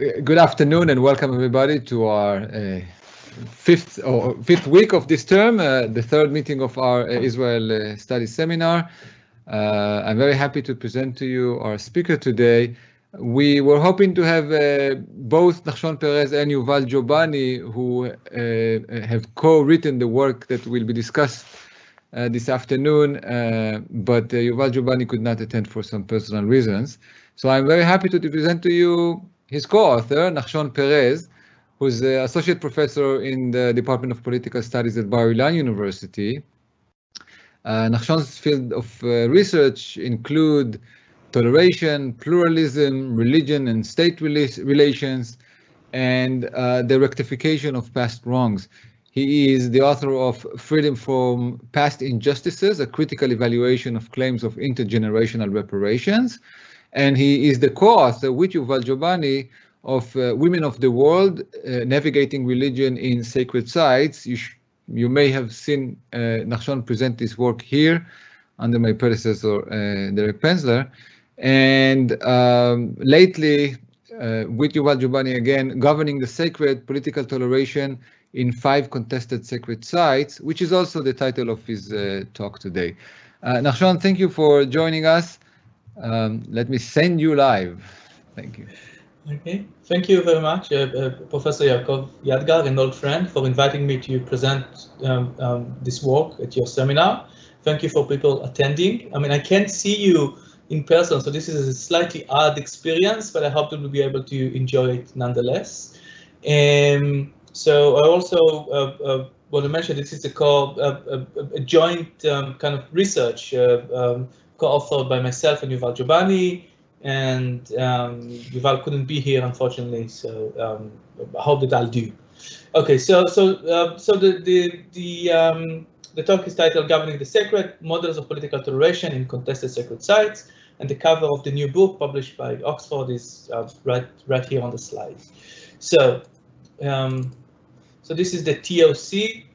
good afternoon and welcome everybody to our uh, fifth or fifth week of this term, uh, the third meeting of our uh, Israel uh, Studies Seminar. Uh, I'm very happy to present to you our speaker today. We were hoping to have uh, both Nachshon Perez and Yuval Jobani, who have co-written the work that will be discussed this afternoon, but Yuval Jobani could not attend for some personal reasons. So I'm very happy to present to you his co-author, Nachshon Perez, who's an associate professor in the Department of Political Studies at Bar Ilan University. Uh, Nachshon's field of uh, research include toleration, pluralism, religion and state relations, and uh, the rectification of past wrongs. He is the author of Freedom from Past Injustices, a critical evaluation of claims of intergenerational reparations, and he is the co-author with Yuval Jobani of uh, Women of the Wall, uh, Navigating Religion in Sacred Sites. You, you may have seen uh, Nachshon present this work here under my predecessor, uh, Derek Penslar. And um, lately, uh, with Yuval Jobani again, Governing the Sacred, Political Toleration in Five Contested Sacred Sites, which is also the title of his uh, talk today. Uh, Nachshon, thank you for joining us. Um, let me send you live. Thank you. Okay, thank you very much, uh, uh, Professor Yaacov Yadgar, an old friend, for inviting me to present um, um, this work at your seminar. Thank you for people attending. I mean, I can't see you in person, so this is a slightly odd experience, but I hope that we'll be able to enjoy it nonetheless. Um, so I also uh, uh, want to mention this is a, call, a, a, a joint um, kind of research uh, um, co-authored by myself and Yuval Jobani, and um, Yuval couldn't be here unfortunately, so um, I hope that I'll do. Okay, so so uh, so the the the um, the talk is titled "Governing the Sacred: Models of Political Toleration in Contested Sacred Sites," and the cover of the new book published by Oxford is uh, right right here on the slides. So um, so this is the TOC.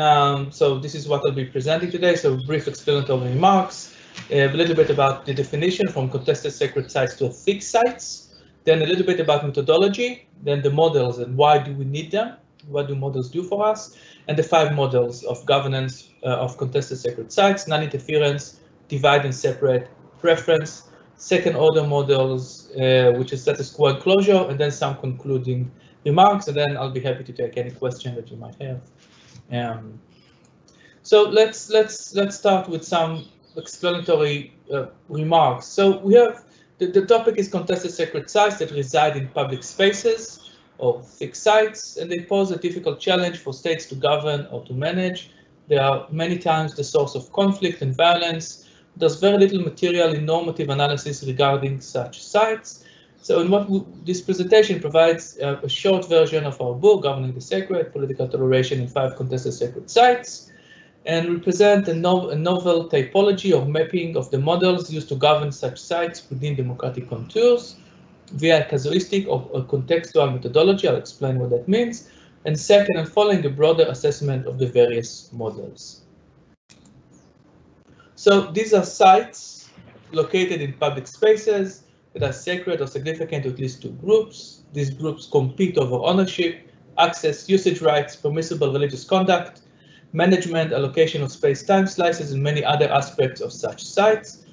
Um, so this is what I'll be presenting today. So brief explanatory remarks a little bit about the definition from contested sacred sites to thick sites, then a little bit about methodology, then the models and why do we need them, what do models do for us, and the five models of governance uh, of contested sacred sites, non-interference, divide and separate, preference, second order models, uh, which is status quo and closure, and then some concluding remarks, and then I'll be happy to take any question that you might have. Um, so let's let's let's start with some explanatory uh, remarks. So we have the, the topic is contested sacred sites that reside in public spaces or thick sites, and they pose a difficult challenge for states to govern or to manage. They are many times the source of conflict and violence. There's very little material in normative analysis regarding such sites. So in what this presentation provides uh, a short version of our book, Governing the Sacred, Political Toleration in Five Contested Sacred Sites, and represent a, no a, novel typology of mapping of the models used to govern such sites within democratic contours via a casuistic or a contextual methodology. I'll explain what that means. And second, and following a broader assessment of the various models. So these are sites located in public spaces that are sacred or significant to at least two groups. These groups compete over ownership, access, usage rights, permissible religious conduct, management, allocation of space-time slices, and many other aspects of such sites.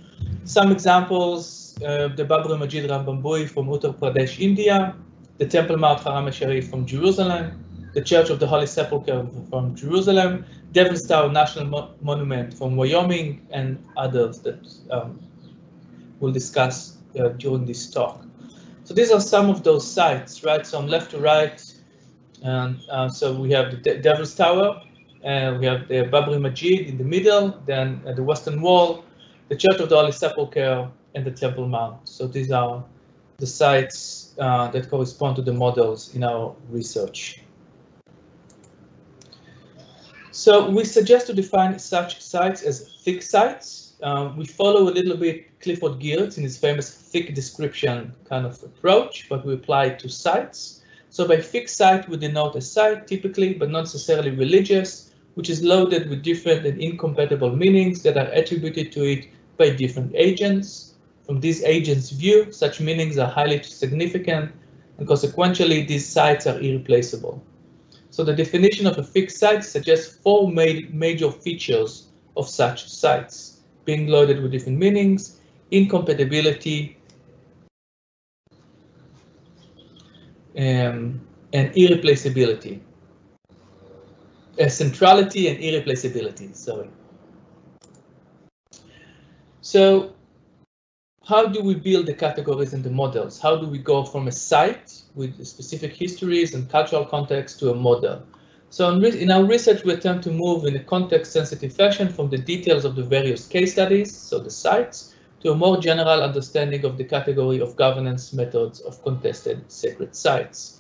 Some examples, uh, the Babri Masjid Ram Janmabhoomi from Uttar Pradesh, India, the Temple Mount Haram Sharif from Jerusalem, the Church of the Holy Sepulchre from Jerusalem, Devil's Tower National Mo Monument from Wyoming, and others that um, we'll discuss uh, during this talk. So these are some of those sites, right? So on left to right, and uh, so we have the De Devil's Tower, and we have the Babri Masjid in the middle, then at the western wall, the Church of the Holy Sepulchre, and the Temple Mount. So these are the sites uh, that correspond to the models in our research. So we suggest to define such sites as thick sites. Um, we follow a little bit Clifford Geertz in his famous thick description kind of approach, but we apply it to sites. So by thick site, we denote a site typically, but not necessarily religious, which is loaded with different and incompatible meanings that are attributed to it by different agents. From these agents' view, such meanings are highly significant and consequently these sites are irreplaceable. So the definition of a thick site suggests four ma major features of such sites, being loaded with different meanings, incompatibility, um, and irreplaceability. Uh, centrality and irreplaceability, sorry. So how do we build the categories and the models? How do we go from a site with specific histories and cultural context to a model? So in, in our research, we attempt to move in a context-sensitive fashion from the details of the various case studies, so the sites, to a more general understanding of the category of governance methods of contested sacred sites.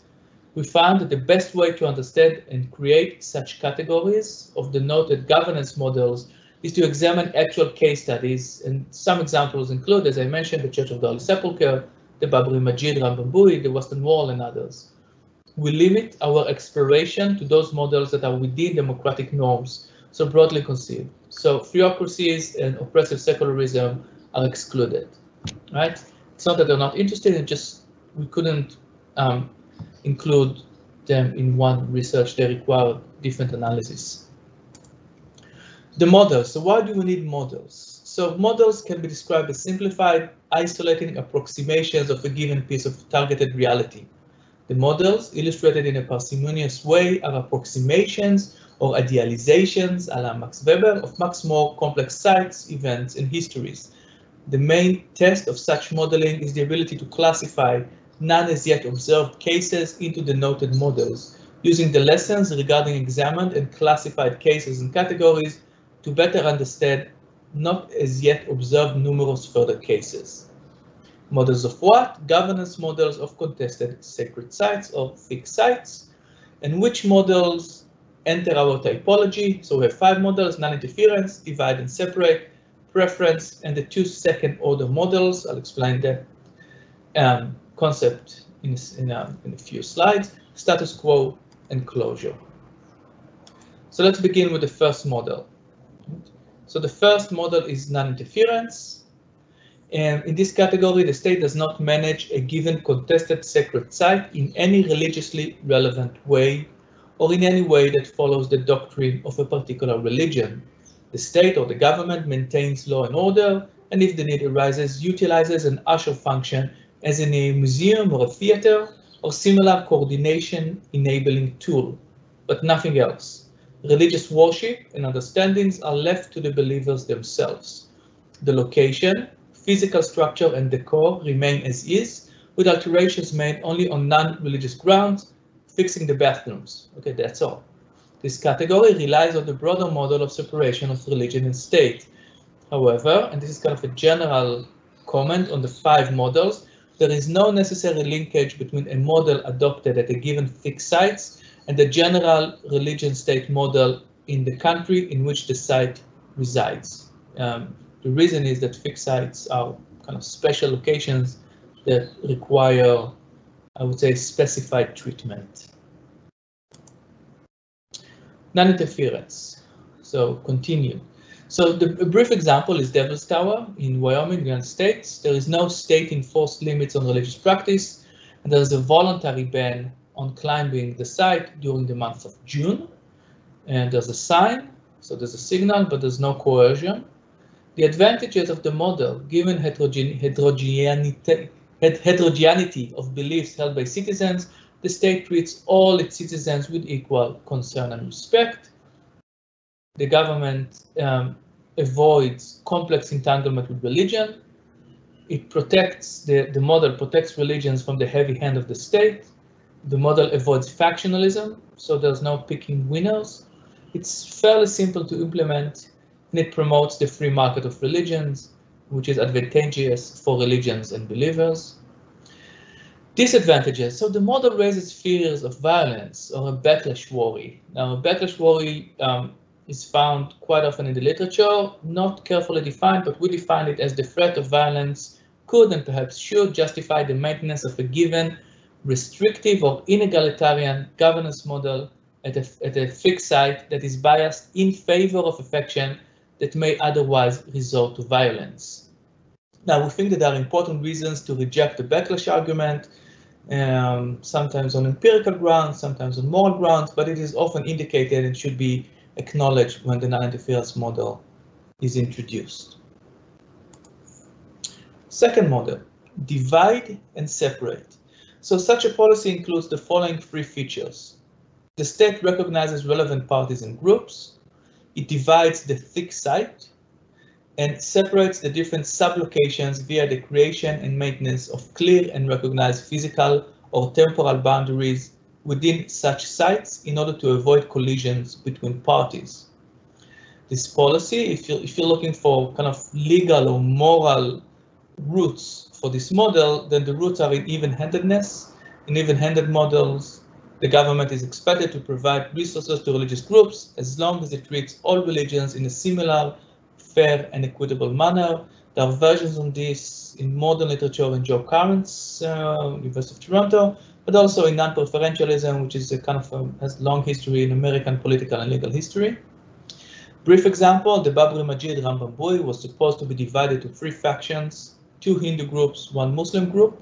We found that the best way to understand and create such categories of the noted governance models is to examine actual case studies, and some examples include, as I mentioned, the Church of the Holy Sepulchre, the Babri Masjid, Ram Janmabhoomi, the Western Wall, and others. We limit our exploration to those models that are within democratic norms, so broadly conceived. So theocracies and oppressive secularism are excluded, right? It's not that they're not interested, it's just we couldn't um, include them in one research, they require different analysis. The models. So why do we need models? So models can be described as simplified, isolating approximations of a given piece of targeted reality. The models, illustrated in a parsimonious way, are approximations or idealizations, a la Max Weber, of much more complex sites, events, and histories. The main test of such modeling is the ability to classify none as yet observed cases into the noted models, using the lessons regarding examined and classified cases and categories to better understand not as yet observed numerous further cases. Models of what? Governance models of contested sacred sites or thick sites, and which models enter our typology. So we have five models, non-interference, divide and separate, preference, and the two second order models. I'll explain that um, concept in, in, a, in a few slides, status quo and closure. So let's begin with the first model. So the first model is non-interference. And in this category, the state does not manage a given contested sacred site in any religiously relevant way or in any way that follows the doctrine of a particular religion. The state or the government maintains law and order, and if the need arises, utilizes an usher function as in a museum or a theater or similar coordination enabling tool, but nothing else. Religious worship and understandings are left to the believers themselves. The location, physical structure, and decor remain as is, with alterations made only on non-religious grounds, fixing the bathrooms. Okay, that's all. This category relies on the broader model of separation of religion and state. However, and this is kind of a general comment on the five models, there is no necessary linkage between a model adopted at a given thick sites and the general religion state model in the country in which the site resides. Um, the reason is that thick sites are kind of special locations that require, I would say, specified treatment. Non-interference. So continue. So the, a brief example is Devil's Tower in Wyoming, United States. There is no state-enforced limits on religious practice, and there is a voluntary ban on climbing the site during the month of June. And there's a sign, so there's a signal, but there's no coercion. The advantages of the model, given heterogene heterogeneity, heterogeneity of beliefs held by citizens, the state treats all its citizens with equal concern and respect. The government um, avoids complex entanglement with religion. It protects, the, the model protects religions from the heavy hand of the state. The model avoids factionalism, so there's no picking winners. It's fairly simple to implement, and it promotes the free market of religions, which is advantageous for religions and believers. Disadvantages. So the model raises fears of violence or a backlash worry. Now, a backlash worry um, is found quite often in the literature, not carefully defined, but we define it as the threat of violence could and perhaps should justify the maintenance of a given restrictive or inegalitarian governance model at a, at a thick site that is biased in favor of affection that may otherwise resort to violence. Now, we think that there are important reasons to reject the backlash argument. um, sometimes on empirical grounds, sometimes on moral grounds, but it is often indicated and should be acknowledged when the non-interference model is introduced. Second model, divide and separate. So such a policy includes the following three features. The state recognizes relevant parties and groups. It divides the thick site and separates the different sublocations via the creation and maintenance of clear and recognized physical or temporal boundaries within such sites in order to avoid collisions between parties. This policy, if you're, if you're looking for kind of legal or moral roots for this model, then the roots are in even-handedness. In even-handed models, the government is expected to provide resources to religious groups as long as it treats all religions in a similar fair and equitable manner. There are versions on this in modern literature in Joe Carens uh, University of Toronto, but also in non-preferentialism, which is a kind of um, has long history in American political and legal history. Brief example, the Babri Masjid Ram Janmabhoomi was supposed to be divided to three factions, two Hindu groups, one Muslim group.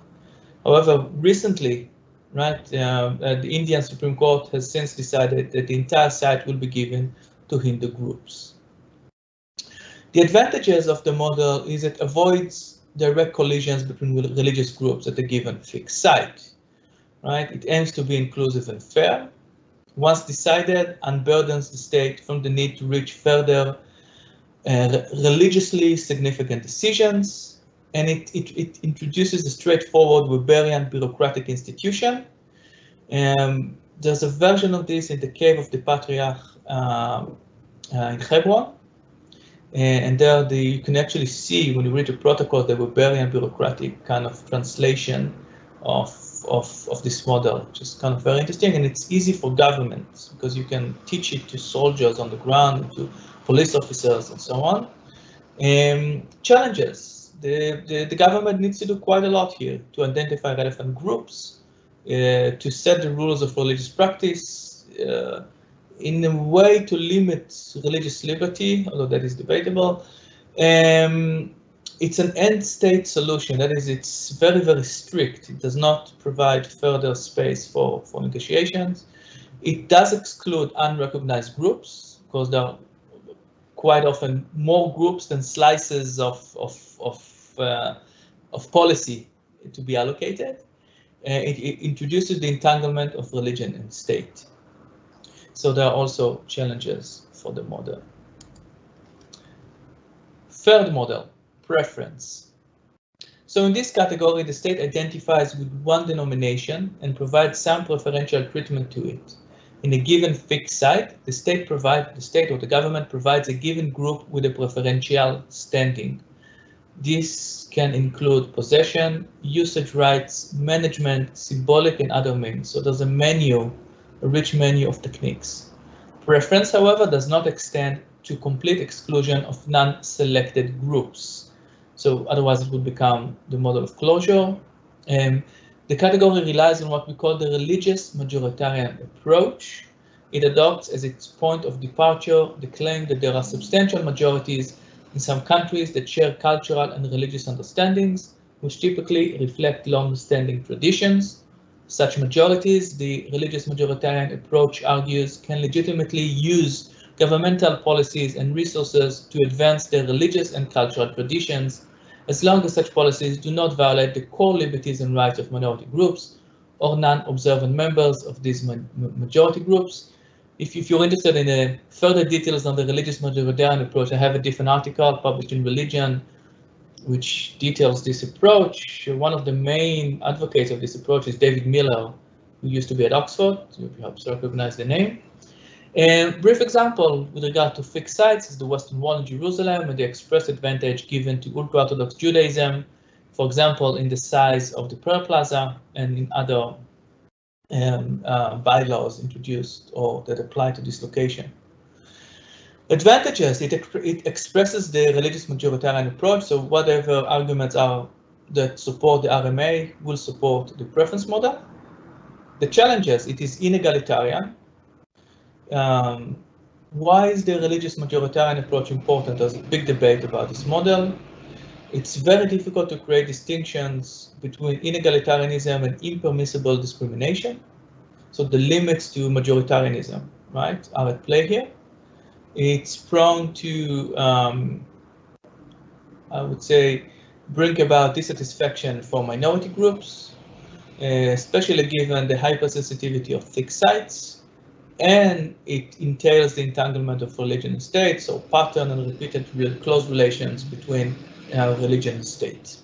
However, recently, right, uh, uh, the Indian Supreme Court has since decided that the entire site will be given to Hindu groups. The advantages of the model is it avoids direct collisions between religious groups at a given thick site. Right? It aims to be inclusive and fair. Once decided, unburdens the state from the need to reach further uh, religiously significant decisions, and it, it, it, introduces a straightforward Weberian bureaucratic institution. Um, there's a version of this in the Cave of the Patriarch uh, uh, in Hebron, and there the, you can actually see when you read the protocol the Weberian bureaucratic kind of translation of, of, of this model, which is kind of very interesting. And it's easy for governments because you can teach it to soldiers on the ground, to police officers and so on. Um, challenges. The, the, the government needs to do quite a lot here to identify relevant groups, uh, to set the rules of religious practice, uh, in a way to limit religious liberty, although that is debatable. Um, it's an end state solution. That is, it's very, very strict. It does not provide further space for, for negotiations. It does exclude unrecognized groups because there are quite often more groups than slices of, of, of, uh, of policy to be allocated. Uh, it, it introduces the entanglement of religion and state. So there are also challenges for the model. Third model, preference. So in this category, the state identifies with one denomination and provides some preferential treatment to it. In a given thick site, the state provide the state or the government provides a given group with a preferential standing. This can include possession, usage rights, management, symbolic and other means. So there's a menu a rich menu of techniques. Preference, however, does not extend to complete exclusion of non-selected groups. So otherwise it would become the model of closure. Um, the category relies on what we call the religious majoritarian approach. It adopts as its point of departure the claim that there are substantial majorities in some countries that share cultural and religious understandings, which typically reflect long-standing traditions. Such majorities, the religious majoritarian approach argues, can legitimately use governmental policies and resources to advance their religious and cultural traditions, as long as such policies do not violate the core liberties and rights of minority groups or non-observant members of these ma majority groups. If, if, you're interested in uh, further details on the religious majoritarian approach, I have a different article published in Religion which details this approach. One of the main advocates of this approach is David Miller, who used to be at Oxford. You perhaps recognize the name. And brief example with regard to thick sites is the Western Wall in Jerusalem and the express advantage given to ultra-Orthodox Judaism, for example, in the size of the prayer Plaza and in other um, uh, bylaws introduced or that apply to this location. Advantages, it, it expresses the religious majoritarian approach, so whatever arguments are that support the RMA will support the preference model. The challenges, it is inegalitarian. Um, why is the religious majoritarian approach important? There's a big debate about this model. it's very difficult to create distinctions between inegalitarianism and impermissible discrimination. So the limits to majoritarianism, right, are at play here. It's prone to, um, I would say, bring about dissatisfaction for minority groups, especially given the hypersensitivity of thick sites, and it entails the entanglement of religion and state, so pattern and repeated close relations between uh, religion and state.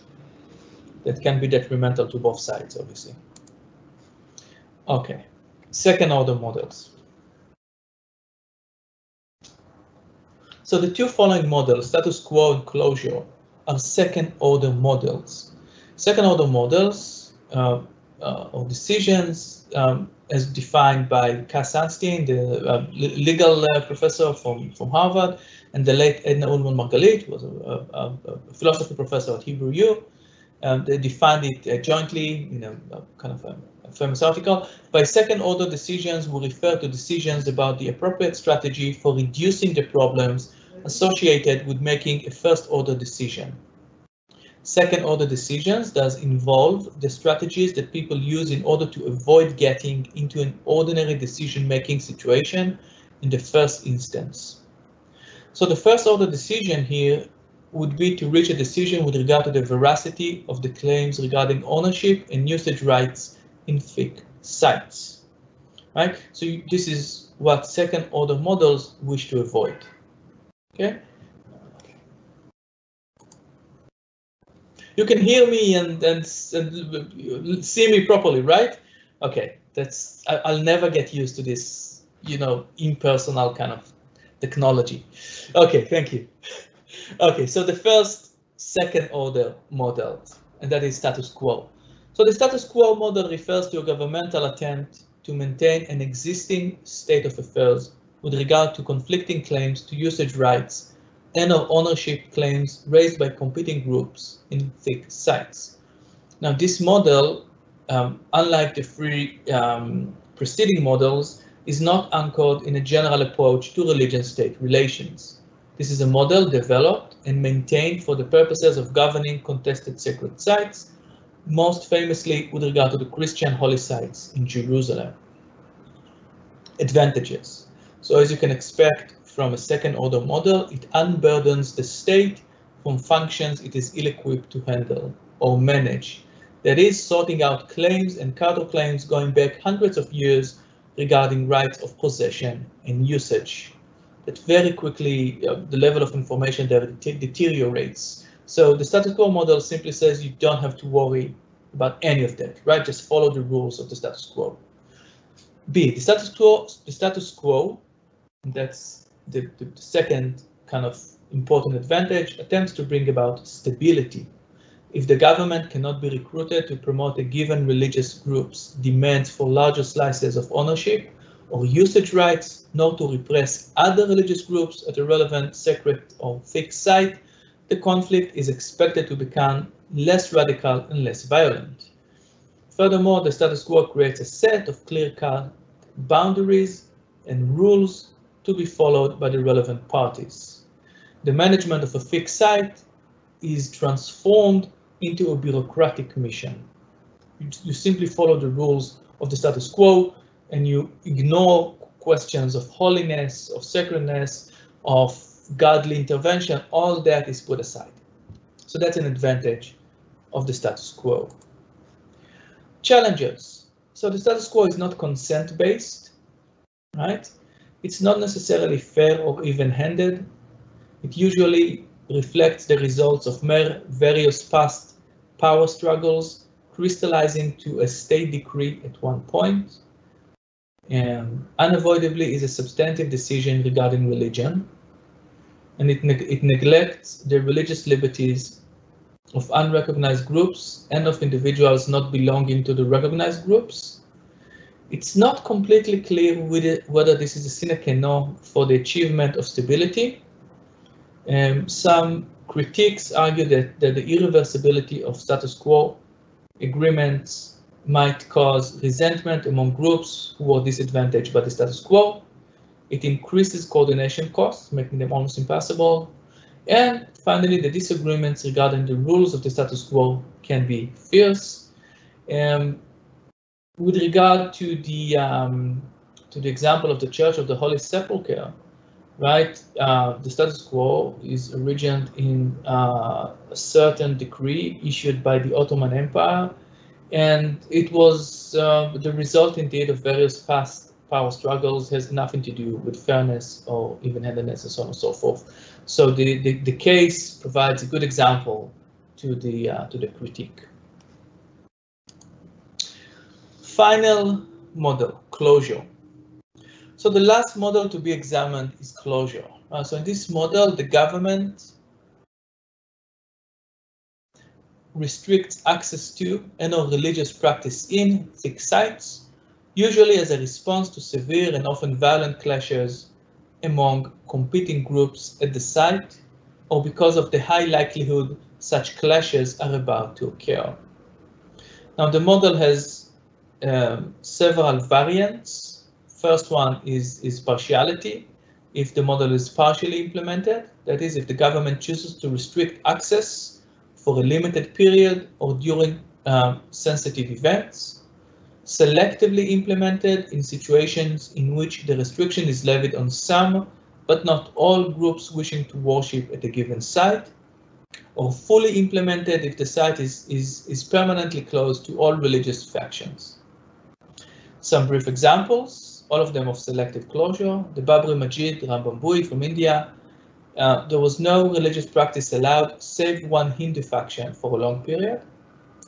That can be detrimental to both sides, obviously. Okay, second order models. So the two following models, status quo and closure, are second order models. Second order models uh, uh, or decisions um, as defined by Cass Sunstein, the uh, legal uh, professor from, from Harvard, and the late Edna Ullmann-Margalit, who was a, a, a, philosophy professor at Hebrew U. Um, they defined it uh, jointly, you know, kind of a, a famous article. By second order decisions, we refer to decisions about the appropriate strategy for reducing the problems associated with making a first order decision. Second order decisions does involve the strategies that people use in order to avoid getting into an ordinary decision making situation in the first instance. So the first order decision here would be to reach a decision with regard to the veracity of the claims regarding ownership and usage rights in thick sites. Right? So this is what second order models wish to avoid. Okay. You can hear me and, and, and see me properly, right? Okay, that's I, I'll never get used to this, you know, impersonal kind of technology. Okay, thank you. Okay, so the first second order model, and that is status quo. So the status quo model refers to a governmental attempt to maintain an existing state of affairs with regard to conflicting claims to usage rights and or ownership claims raised by competing groups in thick sites. Now this model, um, unlike the three um, preceding models, is not anchored in a general approach to religion-state relations. This is a model developed and maintained for the purposes of governing contested sacred sites, most famously with regard to the Christian holy sites in Jerusalem. Advantages. So as you can expect from a second order model, it unburdens the state from functions it is ill-equipped to handle or manage. That is sorting out claims and counterclaims going back hundreds of years regarding rights of possession and usage. That very quickly uh, the level of information deteriorates. So the status quo model simply says you don't have to worry about any of that, right? Just follow the rules of the status quo. B, the status quo, the status quo that's the, the, second kind of important advantage, attempts to bring about stability. If the government cannot be recruited to promote a given religious group's demands for larger slices of ownership or usage rights, nor to repress other religious groups at a relevant sacred or thick site, the conflict is expected to become less radical and less violent. Furthermore, the status quo creates a set of clear-cut boundaries and rules to be followed by the relevant parties. The management of a thick site is transformed into a bureaucratic mission. You, you simply follow the rules of the status quo and you ignore questions of holiness, of sacredness, of godly intervention, all that is put aside. So that's an advantage of the status quo. Challenges. So the status quo is not consent based, right? It's not necessarily fair or even-handed. It usually reflects the results of various past power struggles crystallizing to a state decree at one point. And unavoidably is a substantive decision regarding religion, and it, neg it neglects the religious liberties of unrecognized groups and of individuals not belonging to the recognized groups it's not completely clear whether this is a sine qua non for the achievement of stability. Um, some critics argue that, that the irreversibility of status quo agreements might cause resentment among groups who are disadvantaged by the status quo. It increases coordination costs, making them almost impossible. And finally, the disagreements regarding the rules of the status quo can be fierce. Um, with regard to the um, to the example of the Church of the Holy Sepulchre, right? Uh, the status quo is originated in uh, a certain decree issued by the Ottoman Empire, and it was uh, the result indeed of various past power struggles, has nothing to do with fairness or even-handedness and so on and so forth. So the, the, the case provides a good example to the, uh, to the critique. Final model, closure. So the last model to be examined is closure. Uh, so in this model, the government restricts access to and or religious practice in thick sites, usually as a response to severe and often violent clashes among competing groups at the site, or because of the high likelihood such clashes are about to occur. Now the model has um, several variants. First one is, is partiality. If the model is partially implemented, that is, if the government chooses to restrict access for a limited period or during um, sensitive events, selectively implemented in situations in which the restriction is levied on some but not all groups wishing to worship at a given site, or fully implemented if the site is, is, is permanently closed to all religious factions. Some brief examples, all of them of selective closure, the Babri Masjid Ram Janmabhoomi from India, uh, there was no religious practice allowed save one Hindu faction for a long period.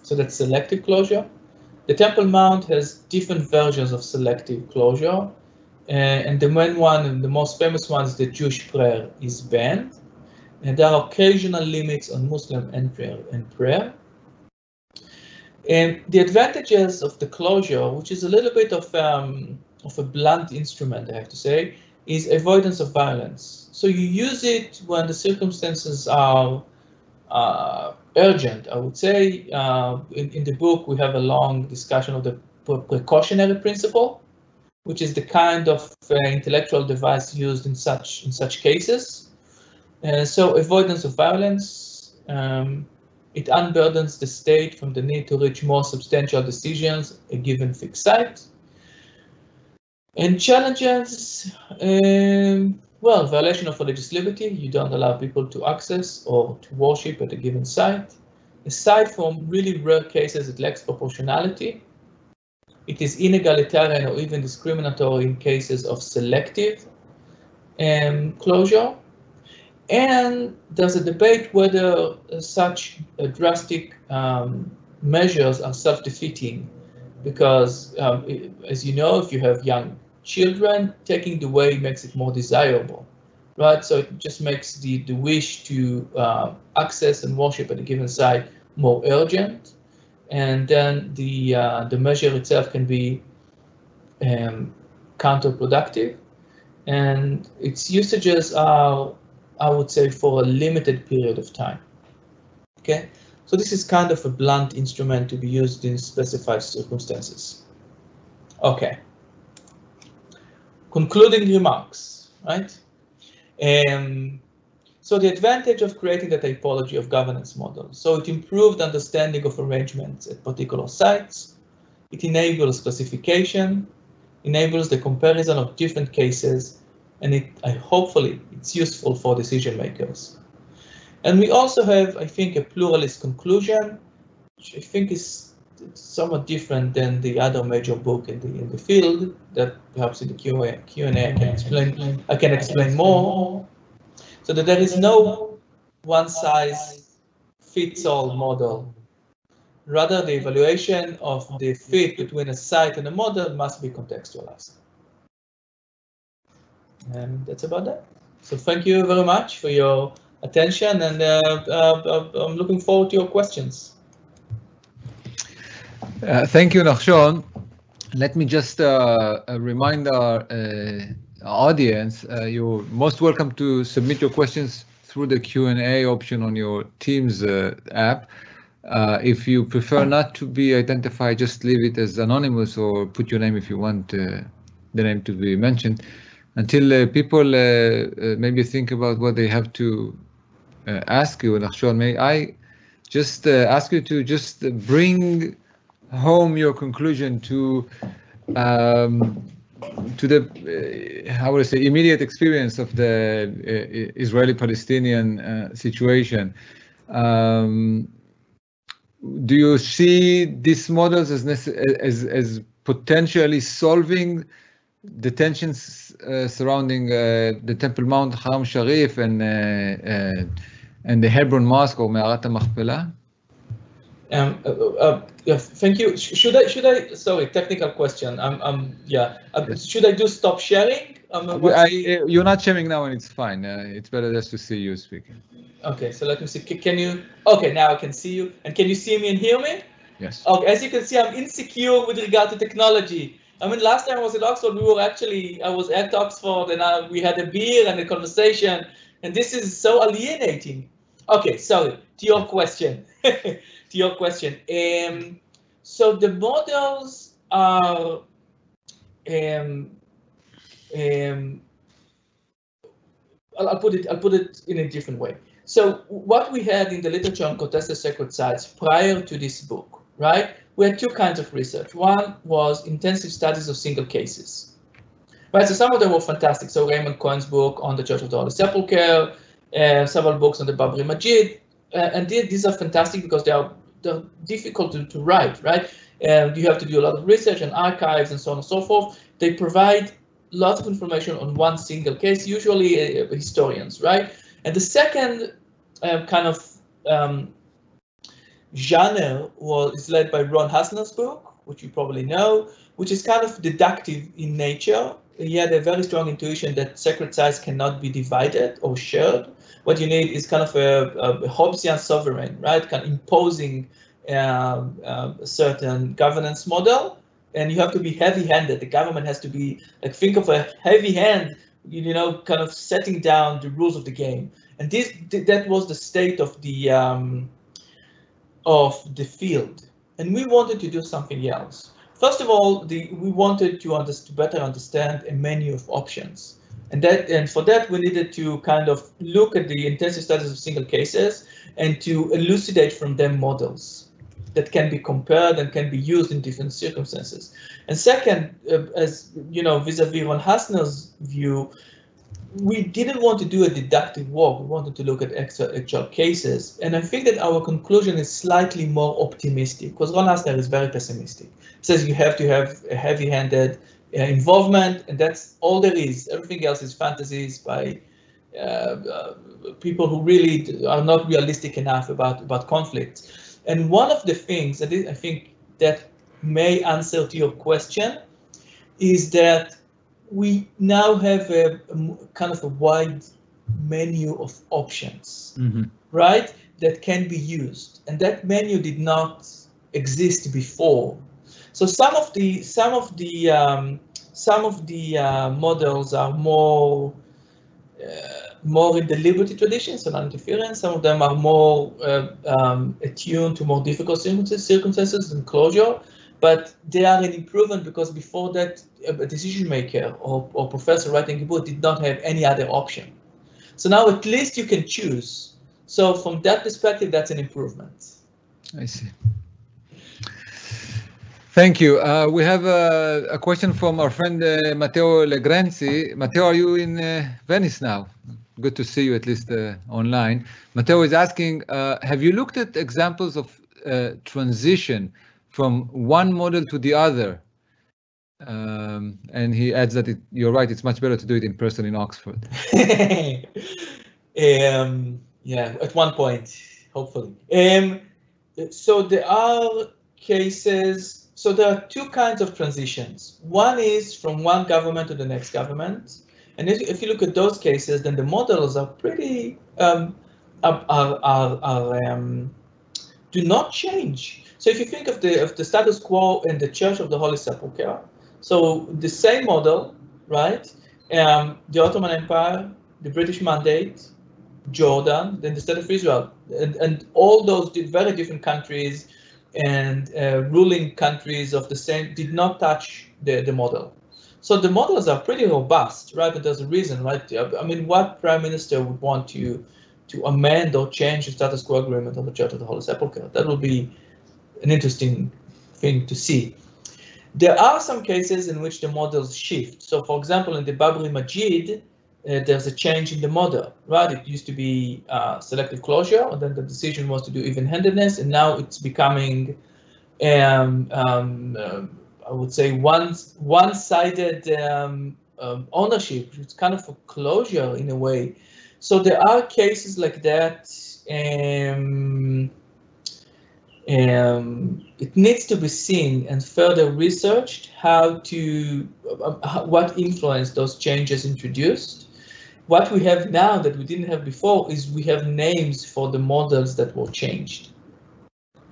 So that's selective closure. The Temple Mount has different versions of selective closure. Uh, and the main one and the most famous one is the Jewish prayer is banned. And there are occasional limits on Muslim entry and prayer. And the advantages of the closure, which is a little bit of, um, of a blunt instrument, I have to say, is avoidance of violence. So you use it when the circumstances are uh, urgent, I would say. Uh, in, in the book, we have a long discussion of the precautionary principle, which is the kind of uh, intellectual device used in such in such cases. Uh, so avoidance of violence, um, it unburdens the state from the need to reach more substantial decisions a given thick site. And challenges, um, well, violation of religious liberty, you don't allow people to access or to worship at a given site. Aside from really rare cases, it lacks proportionality. It is inegalitarian or even discriminatory in cases of selective um, closure. And there's a debate whether such drastic um, measures are self-defeating because, um, as you know, if you have young children, taking the way makes it more desirable, right? So it just makes the, the wish to uh, access and worship at a given site more urgent. And then the, uh, the measure itself can be um, counterproductive. And its usages are, I would say, for a limited period of time. Okay, so this is kind of a blunt instrument to be used in specified circumstances. Okay concluding remarks, right? Um, so the advantage of creating the typology of governance model. So it improved understanding of arrangements at particular sites. It enables classification, enables the comparison of different cases, and it I, hopefully it's useful for decision makers. And we also have, I think, a pluralist conclusion, which I think is somewhat different than the other major book in the in the field that perhaps in the Q and Q I can explain I can explain more. So that there is no one size fits all model. Rather, the evaluation of the fit between a site and a model must be contextualized. And that's about that. So thank you very much for your attention, and uh, uh, I'm looking forward to your questions. Uh, thank you, Nachshon. Let me just uh, uh remind our uh, audience, uh, you're most welcome to submit your questions through the Q&A option on your Teams app. if you prefer not to be identified, just leave it as anonymous or put your name if you want the name to be mentioned. Until people maybe think about what they have to uh, ask you, Nachshon, may I just uh, ask you to just bring home your conclusion to um, to the uh, how would I say immediate experience of the uh, Israeli-Palestinian uh, situation. Um, do you see these models as as as potentially solving the tensions uh, surrounding uh, the Temple Mount Haram Sharif and uh, uh and the Hebron Mosque or Me'arat HaMachpelah? Um, uh, uh, yeah, thank you. Should I, should I, sorry, technical question. Um, um, yeah, yes. should I just stop sharing? Um, I, you're not sharing now and it's fine. it's better just to see you speaking. Okay, so let me see. Can you, okay, now I can see you. And can you see me and hear me? Yes. Okay, as you can see, I'm insecure with regard to technology. I mean, last time I was at Oxford, we were actually, I was at Oxford and I, we had a beer and a conversation, and this is so alienating. Okay, sorry, to your question. to your question. Um, so the models are um, um, I'll, I'll, put it I'll put it in a different way. So what we had in the literature on contested sacred sites prior to this book, right? We had two kinds of research. One was intensive studies of single cases, right? So some of them were fantastic. So Raymond Cohen's book on the Church of the Holy Sepulchre, uh, several books on the Babri Masjid, uh, and these are fantastic because they are they're difficult to, to write, right? And you have to do a lot of research and archives and so on and so forth. They provide lots of information on one single case, usually uh, historians, right? And the second uh, kind of um, genre was is led by Ron Hassner's book, which you probably know, which is kind of deductive in nature. He had a very strong intuition that sacred sites cannot be divided or shared. What you need is kind of a, a Hobbesian sovereign, right? Kind of imposing um, uh, a certain governance model, and you have to be heavy-handed. The government has to be like think of a heavy hand you know, kind of setting down the rules of the game. And this that was the state of the um, of the field. And we wanted to do something else. First of all, the, we wanted to, under, to better understand a menu of options. And that and for that we needed to kind of look at the intensive studies of single cases and to elucidate from them models that can be compared and can be used in different circumstances. And second, uh, as you know, vis-a-vis Ron Hassner's view, we didn't want to do a deductive work. We wanted to look at actual, actual cases. And I think that our conclusion is slightly more optimistic because Ron Hassner is very pessimistic. He says you have to have a heavy-handed uh, involvement, and that's all there is. Everything else is fantasies by uh, uh, people who really are not realistic enough about, about conflict. And one of the things that I think that may answer to your question is that we now have a, a kind of a wide menu of options, mm-hmm. right? That can be used, and that menu did not exist before. So some of the some of the um, some of the uh, models are more uh, more in the liberty tradition, so non-interference. Some of them are more uh, um, attuned to more difficult circumstances and closure, but they are an improvement because before that, a decision maker or, or professor writing a book did not have any other option. So now at least you can choose. So from that perspective, that's an improvement. I see. Thank you. Uh, we have a, a, question from our friend uh, Matteo Legrenzi. Matteo, are you in uh, Venice now? good to see you at least uh, online. Matteo is asking, uh, have you looked at examples of uh, transition from one model to the other? Um, and he adds that it, you're right, it's much better to do it in person in Oxford. um, yeah, at one point, hopefully. Um, so there are cases, so there are two kinds of transitions. One is from one government to the next government, and if, if you look at those cases, then the models are pretty um, are, are, are, are um, do not change. So if you think of the of the status quo in the Church of the Holy Sepulchre, so the same model, right? Um, the Ottoman Empire, the British Mandate, Jordan, then the State of Israel, and, and all those very different countries and uh, ruling countries of the same did not touch the, the model. So the models are pretty robust, right? But there's a reason, right? I mean, what prime minister would want to to amend or change the status quo agreement of the Church of the Holy Sepulchre. That would be an interesting thing to see. There are some cases in which the models shift. So for example, in the Babri Masjid, uh, there's a change in the model, right? It used to be uh, selective closure, and then the decision was to do even-handedness, and now it's becoming, um, um, uh, I would say, one one-sided um, um, ownership. It's kind of a closure in a way. So there are cases like that. Um, um, it needs to be seen and further researched how to uh, what influence those changes introduced. What we have now that we didn't have before is we have names for the models that were changed.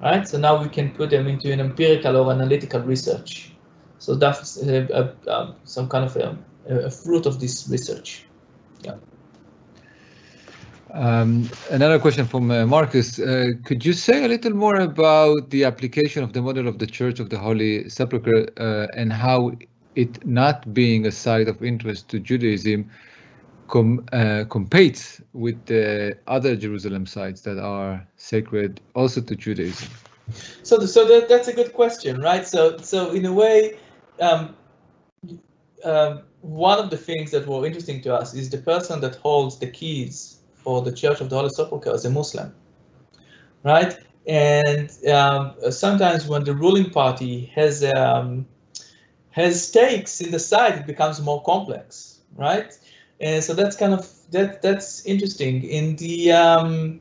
Right, so now we can put them into an empirical or analytical research. So that's uh, uh, some kind of a, a fruit of this research. Yeah. Um, another question from uh, Marcus. Uh, could you say a little more about the application of the model of the Church of the Holy Sepulchre uh, and how it not being a site of interest to Judaism com competes with the other Jerusalem sites that are sacred also to Judaism? So, so that, that's a good question, right? So, so in a way, um, um, one of the things that were interesting to us is the person that holds the keys for the Church of the Holy Sepulchre as a Muslim, right? And um, sometimes when the ruling party has um, has stakes in the site, it becomes more complex, right? And so that's kind of that that's interesting. In the um,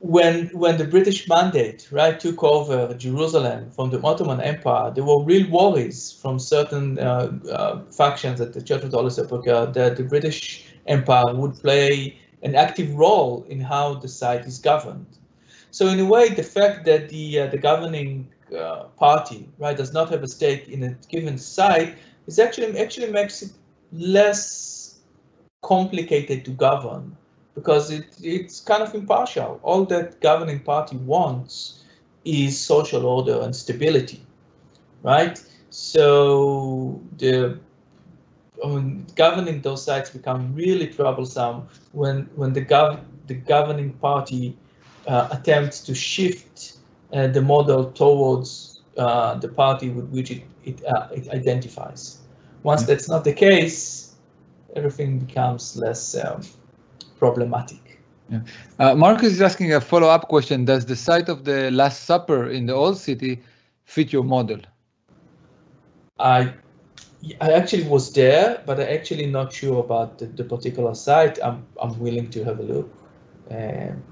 when when the British mandate right took over Jerusalem from the Ottoman Empire, there were real worries from certain uh, uh, factions at the Church of the Holy Sepulchre that the British Empire would play an active role in how the site is governed. So in a way, the fact that the uh, the governing uh, party right does not have a stake in a given site is actually actually makes it less complicated to govern because it, it's kind of impartial. All that governing party wants is social order and stability, right? So the governing those sites become really troublesome when when the gov the governing party uh, attempts to shift uh, the model towards uh, the party with which it it, uh, it identifies. Once mm. that's not the case, everything becomes less um, problematic. Yeah. Uh, Marcus is asking a follow-up question. Does the site of the Last Supper in the Old City fit your model? I I actually was there, but I'm actually not sure about the, the particular site. I'm I'm willing to have a look. Um,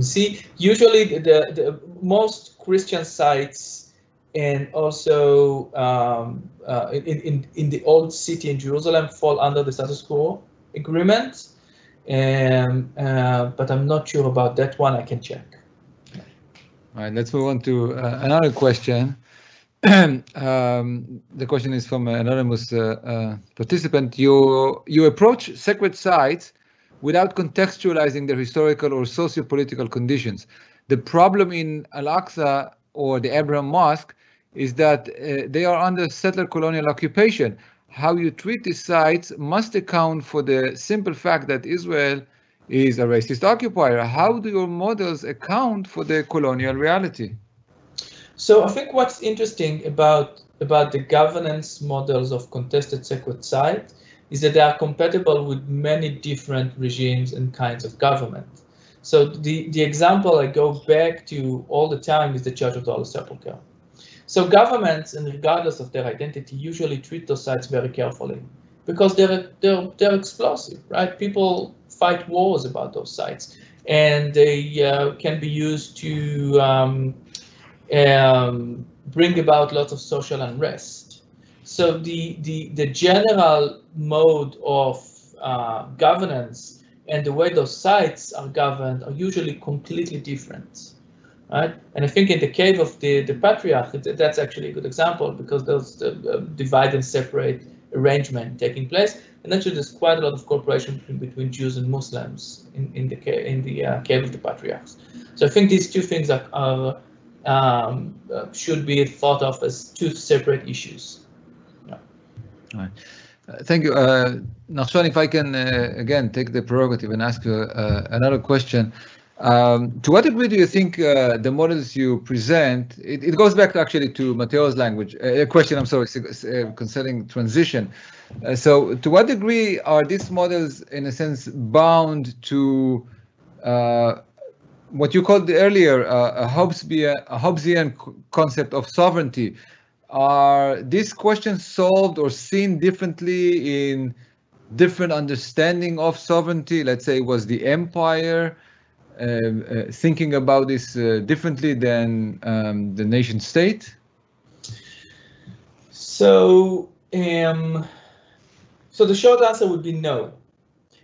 see, usually the, the most Christian sites and also um, uh, in, in, in the old city in Jerusalem fall under the status quo agreement. Um, uh, but I'm not sure about that one. I can check. All right, let's move on to uh, another question. um, the question is from an anonymous uh, uh, participant. You you approach sacred sites without contextualizing their historical or socio-political conditions. The problem in Al-Aqsa or the Abraham Mosque is that uh, they are under settler colonial occupation. How you treat these sites must account for the simple fact that Israel is a racist occupier. How do your models account for the colonial reality? So I think what's interesting about about the governance models of contested sacred site is that they are compatible with many different regimes and kinds of government. So the, the example I go back to all the time is the Church of the Holy Sepulchre. So governments, and regardless of their identity, usually treat those sites very carefully because they're they're they're explosive, right? People fight wars about those sites, and they uh, can be used to um, um, bring about lots of social unrest. So the, the, the general mode of uh, governance and the way those sites are governed are usually completely different. Right? And I think in the cave of the, the patriarch, that's actually a good example because there's the divide and separate arrangement taking place. And actually there's quite a lot of cooperation between, between Jews and Muslims in, in the, in the uh, cave of the patriarchs. So I think these two things are, are um, uh, should be thought of as two separate issues. Yeah. Right. Uh, thank you. Uh, Nachshon, if I can uh, again take the prerogative and ask you uh, another question. Um, to what degree do you think uh, the models you present, it, it, goes back actually to Mateo's language, a uh, question, I'm sorry, uh, concerning transition. Uh, so to what degree are these models, in a sense, bound to uh, what you called earlier uh, a, Hobbesian, a Hobbesian concept of sovereignty? Are these questions solved or seen differently in different understanding of sovereignty? Let's say was the empire um, uh, thinking about this uh, differently than um, the nation state? So, um, so the short answer would be no,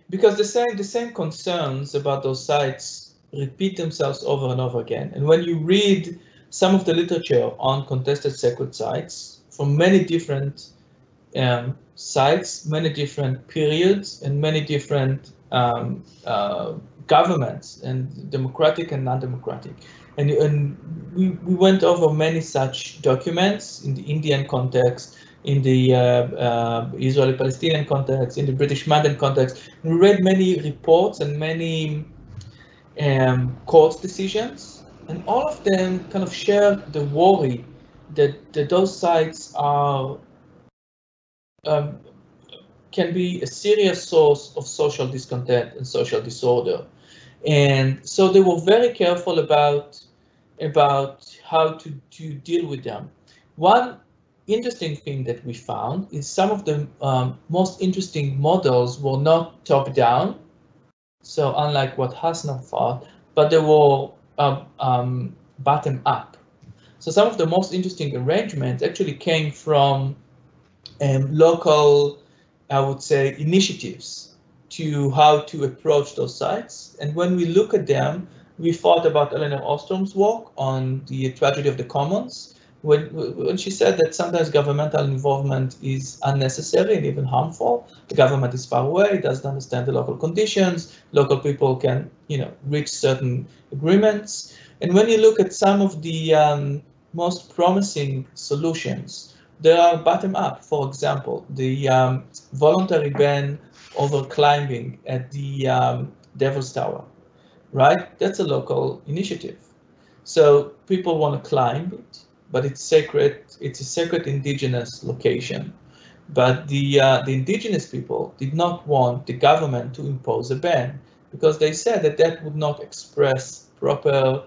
because the same the same concerns about those sites repeat themselves over and over again. And when you read some of the literature on contested sacred sites from many different um, sites, many different periods, and many different um, uh, governments and democratic and non-democratic. And, and we, we went over many such documents in the Indian context, in the uh, uh, Israeli-Palestinian context, in the British Mandate context. We read many reports and many um, court decisions, and all of them kind of share the worry that, that those sites are um, can be a serious source of social discontent and social disorder. And so they were very careful about, about how to, to deal with them. One interesting thing that we found is some of the um, most interesting models were not top-down, so unlike what Hassner thought, but they were um, um, bottom-up. So some of the most interesting arrangements actually came from um, local, I would say, initiatives to how to approach those sites. And when we look at them, we thought about Elinor Ostrom's work on the tragedy of the commons, when, when she said that sometimes governmental involvement is unnecessary and even harmful. The government is far away, it doesn't understand the local conditions, local people can you know, reach certain agreements. And when you look at some of the um, most promising solutions, they are bottom up. For example, the um, voluntary ban over climbing at the um, Devil's Tower, right? That's a local initiative. So people want to climb it, but it's sacred. It's a sacred indigenous location. But the uh, the indigenous people did not want the government to impose a ban because they said that that would not express proper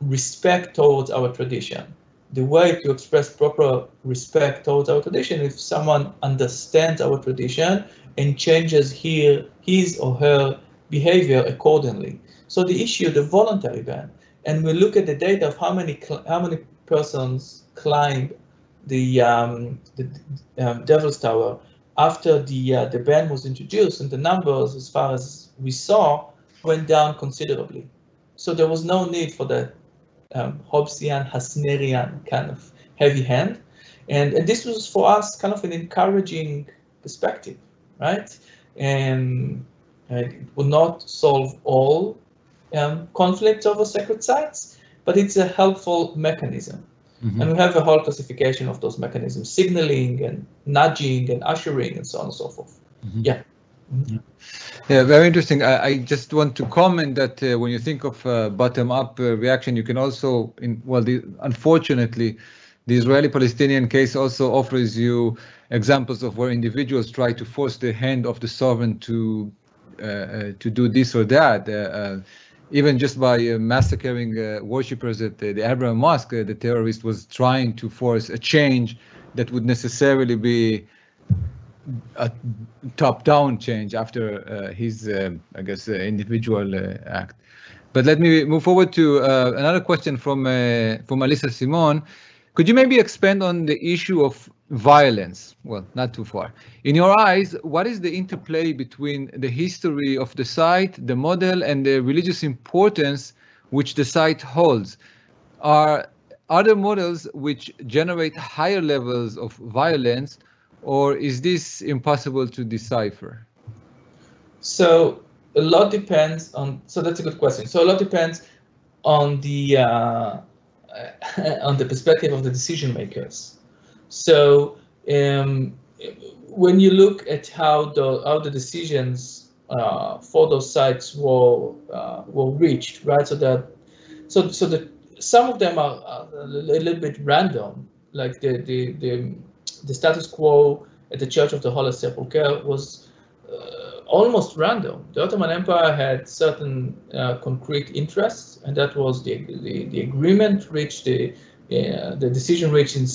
respect towards our tradition. The way to express proper respect towards our tradition, if someone understands our tradition and changes here his or her behavior accordingly. So the issue, of the voluntary ban, and we look at the data of how many how many persons climbed the um, the um, Devil's Tower after the uh, the ban was introduced, and the numbers, as far as we saw, went down considerably. So there was no need for the um, Hobbesian, Hasnerian kind of heavy hand, and, and this was for us kind of an encouraging perspective right? And it will not solve all um, conflicts over sacred sites, but it's a helpful mechanism. Mm -hmm. And we have a whole classification of those mechanisms, signaling and nudging and ushering and so on and so forth. Mm -hmm. Yeah. Mm -hmm. Yeah, very interesting. I, I, just want to comment that uh, when you think of uh, bottom-up uh, reaction, you can also, in well, the, unfortunately, the Israeli-Palestinian case also offers you examples of where individuals try to force the hand of the sovereign to uh, uh, to do this or that. Uh, uh even just by uh, massacring uh, worshippers at the Abraham Mosque, the terrorist was trying to force a change that would necessarily be a top-down change after his, I guess, individual act. But let me move forward to another question from from Alyssa Simon. Could you maybe expand on the issue of violence? Well, not too far. In your eyes, what is the interplay between the history of the site, the model, and the religious importance which the site holds? Are other models which generate higher levels of violence, or is this impossible to decipher? So a lot depends on. So that's a good question. So a lot depends on the uh, on the perspective of the decision makers. So um, when you look at how the how the decisions uh, for those sites were uh, were reached, right? So that so so the some of them are, a little bit random, like the the the, the status quo at the Church of the Holy Sepulchre was uh, almost random. The Ottoman Empire had certain uh, concrete interests, and that was the the, the agreement reached the uh, the decision reached in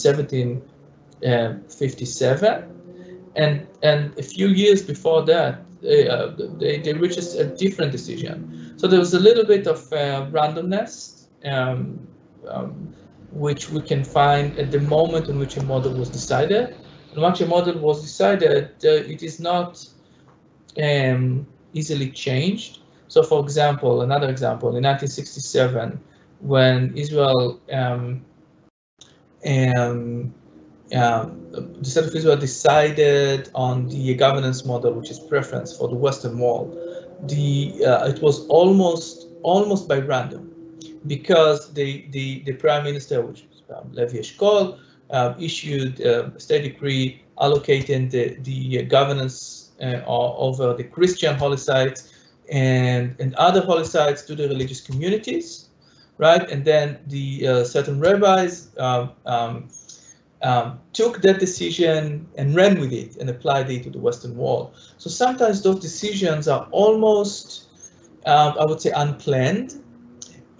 1757, and and a few years before that, they uh, they, they reached a different decision. So there was a little bit of uh, randomness. Um, um, which we can find at the moment in which a model was decided. And once a model was decided, uh, it is not um, easily changed. So for example, another example, in 1967, when Israel um, um, um, the of Israel decided on the governance model, which is preference for the Western Wall, the uh, it was almost almost by random, because the the, the prime minister, which is um, Levi Eshkol, uh, issued a state decree allocating the the governance uh, over the Christian holy sites and and other holy sites to the religious communities, right? And then the uh, certain rabbis um, um, um, took that decision and ran with it and applied it to the Western Wall. So sometimes those decisions are almost, uh, I would say, unplanned.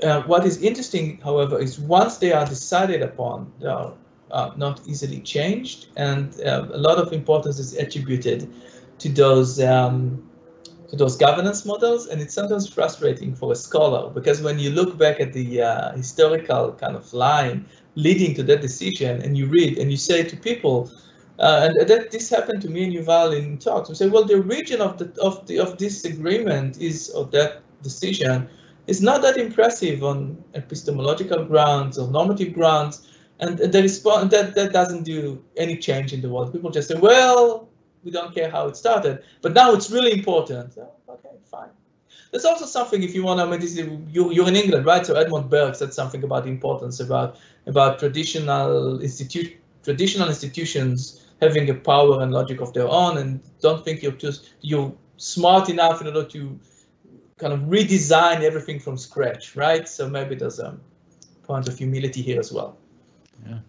Uh, what is interesting, however, is once they are decided upon, they are uh, not easily changed, and uh, a lot of importance is attributed to those um, to those governance models, and it's sometimes frustrating for a scholar because when you look back at the uh, historical kind of line leading to that decision, and you read and you say to people, uh, and that this happened to me and Yuval in talks. We say, well, the origin of the of the of this agreement is of that decision is not that impressive on epistemological grounds or normative grounds, and the response that that doesn't do any change in the world. People just say, well, we don't care how it started, but now it's really important. Okay, fine. There's also something if you want to, I mean, this is, you, you're in England, right? So Edmund Burke said something about the importance about about traditional institu traditional institutions having a power and logic of their own, and don't think you're just you're smart enough in order to kind of redesign everything from scratch, right? So maybe there's a point of humility here as well. Yeah.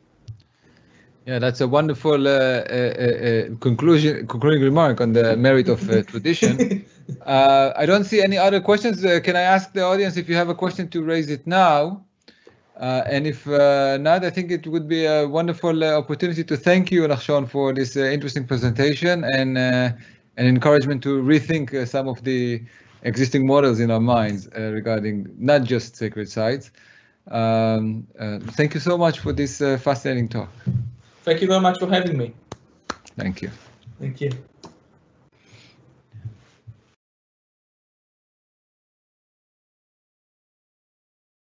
Yeah, that's a wonderful uh, uh, uh, conclusion, concluding remark on the merit of uh, tradition. Uh, I don't see any other questions. Uh, can I ask the audience if you have a question to raise it now? Uh, and if uh, not, I think it would be a wonderful uh, opportunity to thank you, Nachshon, for this interesting presentation and an encouragement to rethink some of the existing models in our minds regarding not just sacred sites. Um, thank you so much for this fascinating talk. Thank you very much for having me. Thank you. Thank you.